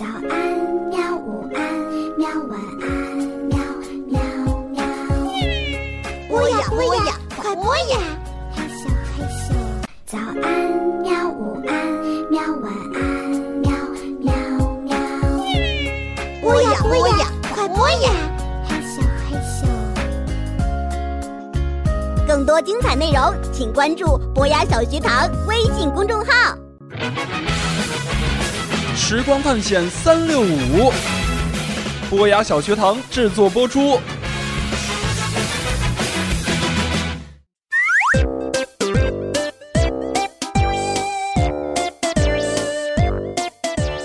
早安喵，午安喵，晚安喵喵喵。播呀播呀，快播呀！嘿咻嘿咻，早安喵，午安喵，晚安喵喵喵。播呀播呀，快播呀！嘿咻嘿咻，更多精彩内容，请关注博雅小学堂微信公众号。时光探险三六五，博雅小学堂制作播出。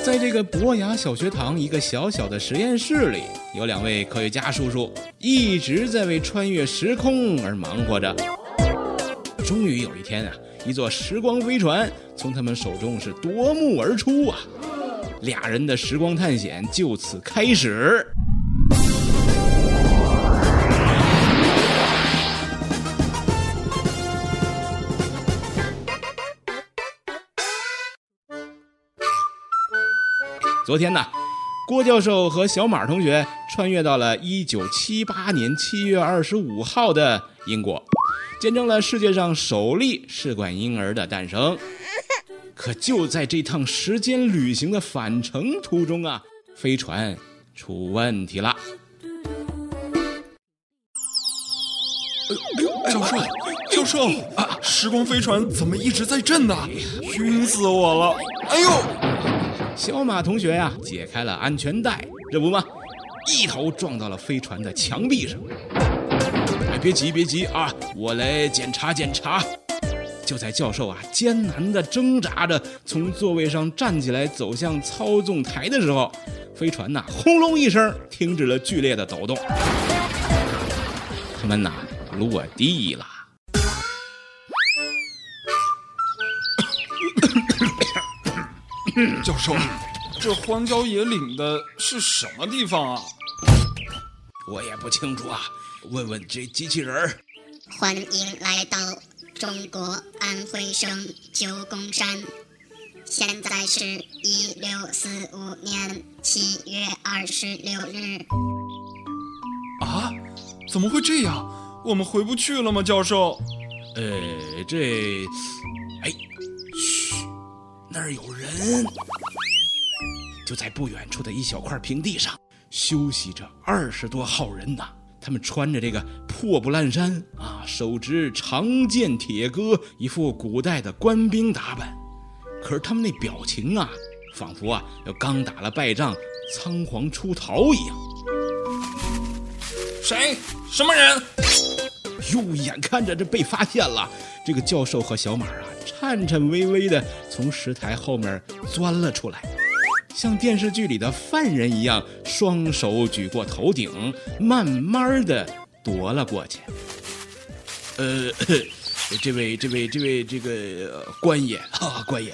在这个博雅小学堂一个小小的实验室里，有两位科学家叔叔一直在为穿越时空而忙活着。终于有一天啊，一座时光飞船从他们手中是夺目而出啊！俩人的时光探险就此开始。昨天呢，郭教授和小马同学穿越到了1978年7月25号的英国，见证了世界上首例试管婴儿的诞生。可就在这趟时间旅行的返程途中啊，飞船出问题了。教授，教授啊！时光飞船怎么一直在震呢？晕死我了！哎呦！小马同学呀、解开了安全带，这不吗，一头撞到了飞船的墙壁上。哎，别急，别急啊，我来检查检查。就在教授啊艰难地挣扎着从座位上站起来走向操纵台的时候，飞船呐轰隆一声停止了剧烈的抖动，他们呐落地了。教授，这荒郊野岭的是什么地方啊？我也不清楚啊，问问这机器人儿。欢迎来到中国安徽省九宫山，现在是一六四五年七月二十六日。啊？怎么会这样？我们回不去了吗？教授？呃，这，哎，嘘，那儿有人。就在不远处的一小块平地上，休息着二十多号人呐。他们穿着这个破布烂衫啊，手执长剑铁戈，一副古代的官兵打扮。可是他们那表情啊，仿佛啊要刚打了败仗，仓皇出逃一样。谁？什么人？哟，眼看着这被发现了，这个教授和小马啊，颤颤巍巍的从石台后面钻了出来，像电视剧里的犯人一样，双手举过头顶，慢慢的夺了过去。呃，这位，这位，这位，这个、呃官爷 啊，官爷，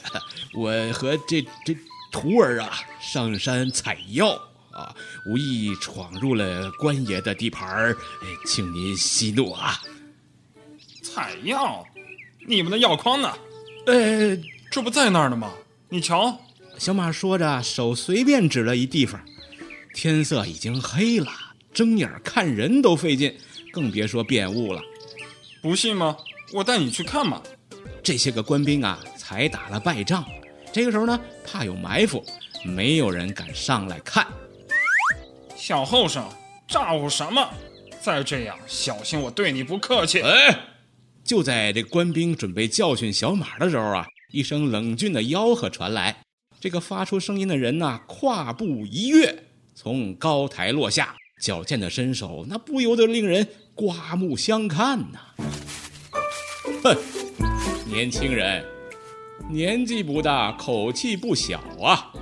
我和这这徒儿啊上山采药啊，无意闯入了官爷的地盘儿，哎请您息怒啊。采药？你们的药筐呢？呃，这不在那儿呢吗？你瞧，小马说着，手随便指了一地方。天色已经黑了，睁眼看人都费劲，更别说辨物了。不信吗？我带你去看嘛。这些个官兵啊，才打了败仗，这个时候呢，怕有埋伏，没有人敢上来看。小后生，咋呼什么？再这样，小心我对你不客气。哎，就在这官兵准备教训小马的时候啊，一声冷峻的吆喝传来。这个发出声音的人呐、跨步一跃，从高台落下，矫健的身手那不由得令人刮目相看呐。哼，年轻人，年纪不大，口气不小啊。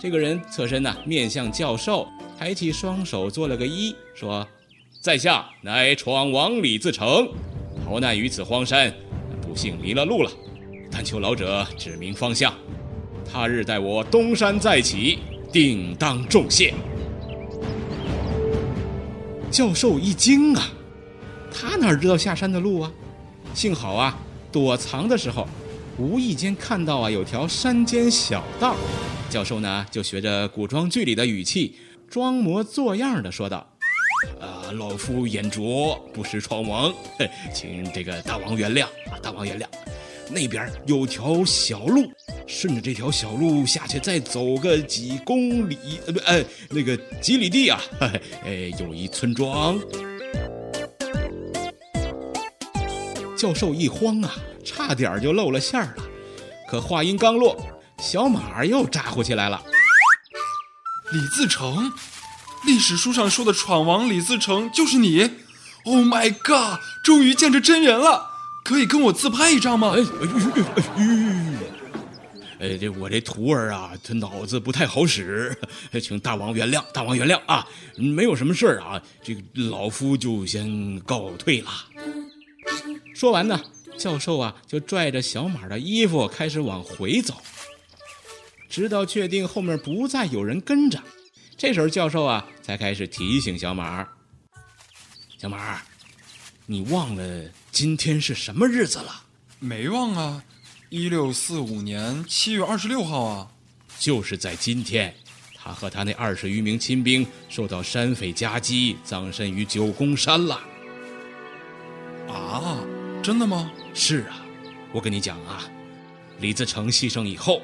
这个人侧身呐、面向教授，抬起双手做了个揖，说：“在下乃闯王李自成，逃难于此荒山，不幸迷了路了，但求老者指明方向，他日待我东山再起，定当重谢。”教授一惊啊，他哪知道下山的路啊？幸好啊，躲藏的时候，无意间看到啊有条山间小道，教授呢就学着古装剧里的语气，装模作样的说道：“啊，老夫眼拙，不识闯王，请这个大王原谅啊，大王原谅。那边有条小路，顺着这条小路下去，再走个几公里，呃，不，呃，那个几里地啊，哎，有一村庄。”教授一慌啊，差点就露了馅儿了。可话音刚落，小马又咋呼起来了。李自成，历史书上说的闯王李自成就是你！Oh my god！终于见着真人了，可以跟我自拍一张吗？哎哎哎哎！哎，这我这徒儿啊，他脑子不太好使，请大王原谅，大王原谅啊！没有什么事儿啊，这个老夫就先告退了。说完呢，教授啊就拽着小马的衣服开始往回走，直到确定后面不再有人跟着，这时候教授啊才开始提醒小马：“小马，你忘了今天是什么日子了？”“没忘啊，一六四五年七月二十六号啊，就是在今天，他和他那二十余名亲兵受到山匪夹击，葬身于九宫山了。”啊。真的吗？是啊，我跟你讲啊，李自成牺牲以后，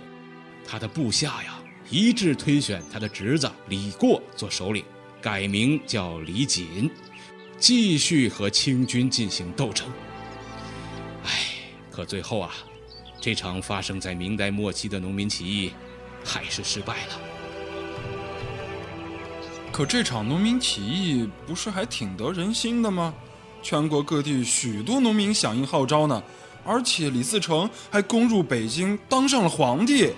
他的部下呀一致推选他的侄子李过做首领，改名叫李锦，继续和清军进行斗争。唉，可最后啊，这场发生在明代末期的农民起义还是失败了。可这场农民起义不是还挺得人心的吗？全国各地许多农民响应号召呢，而且李自成还攻入北京，当上了皇帝。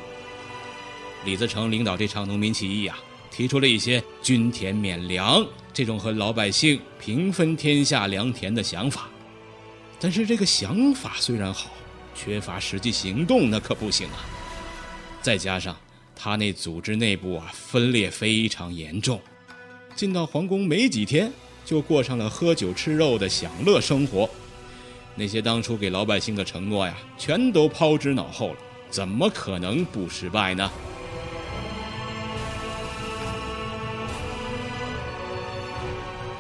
李自成领导这场农民起义啊，提出了一些均田免粮这种和老百姓平分天下良田的想法。但是这个想法虽然好，缺乏实际行动那可不行啊。再加上他那组织内部啊分裂非常严重，进到皇宫没几天。就过上了喝酒吃肉的享乐生活，那些当初给老百姓的承诺呀，全都抛之脑后了，怎么可能不失败呢？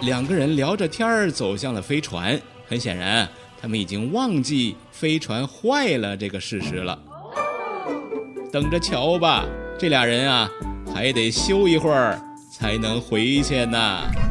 两个人聊着天儿，走向了飞船。很显然，他们已经忘记飞船坏了这个事实了。等着瞧吧，这俩人啊，还得修一会儿才能回去呢。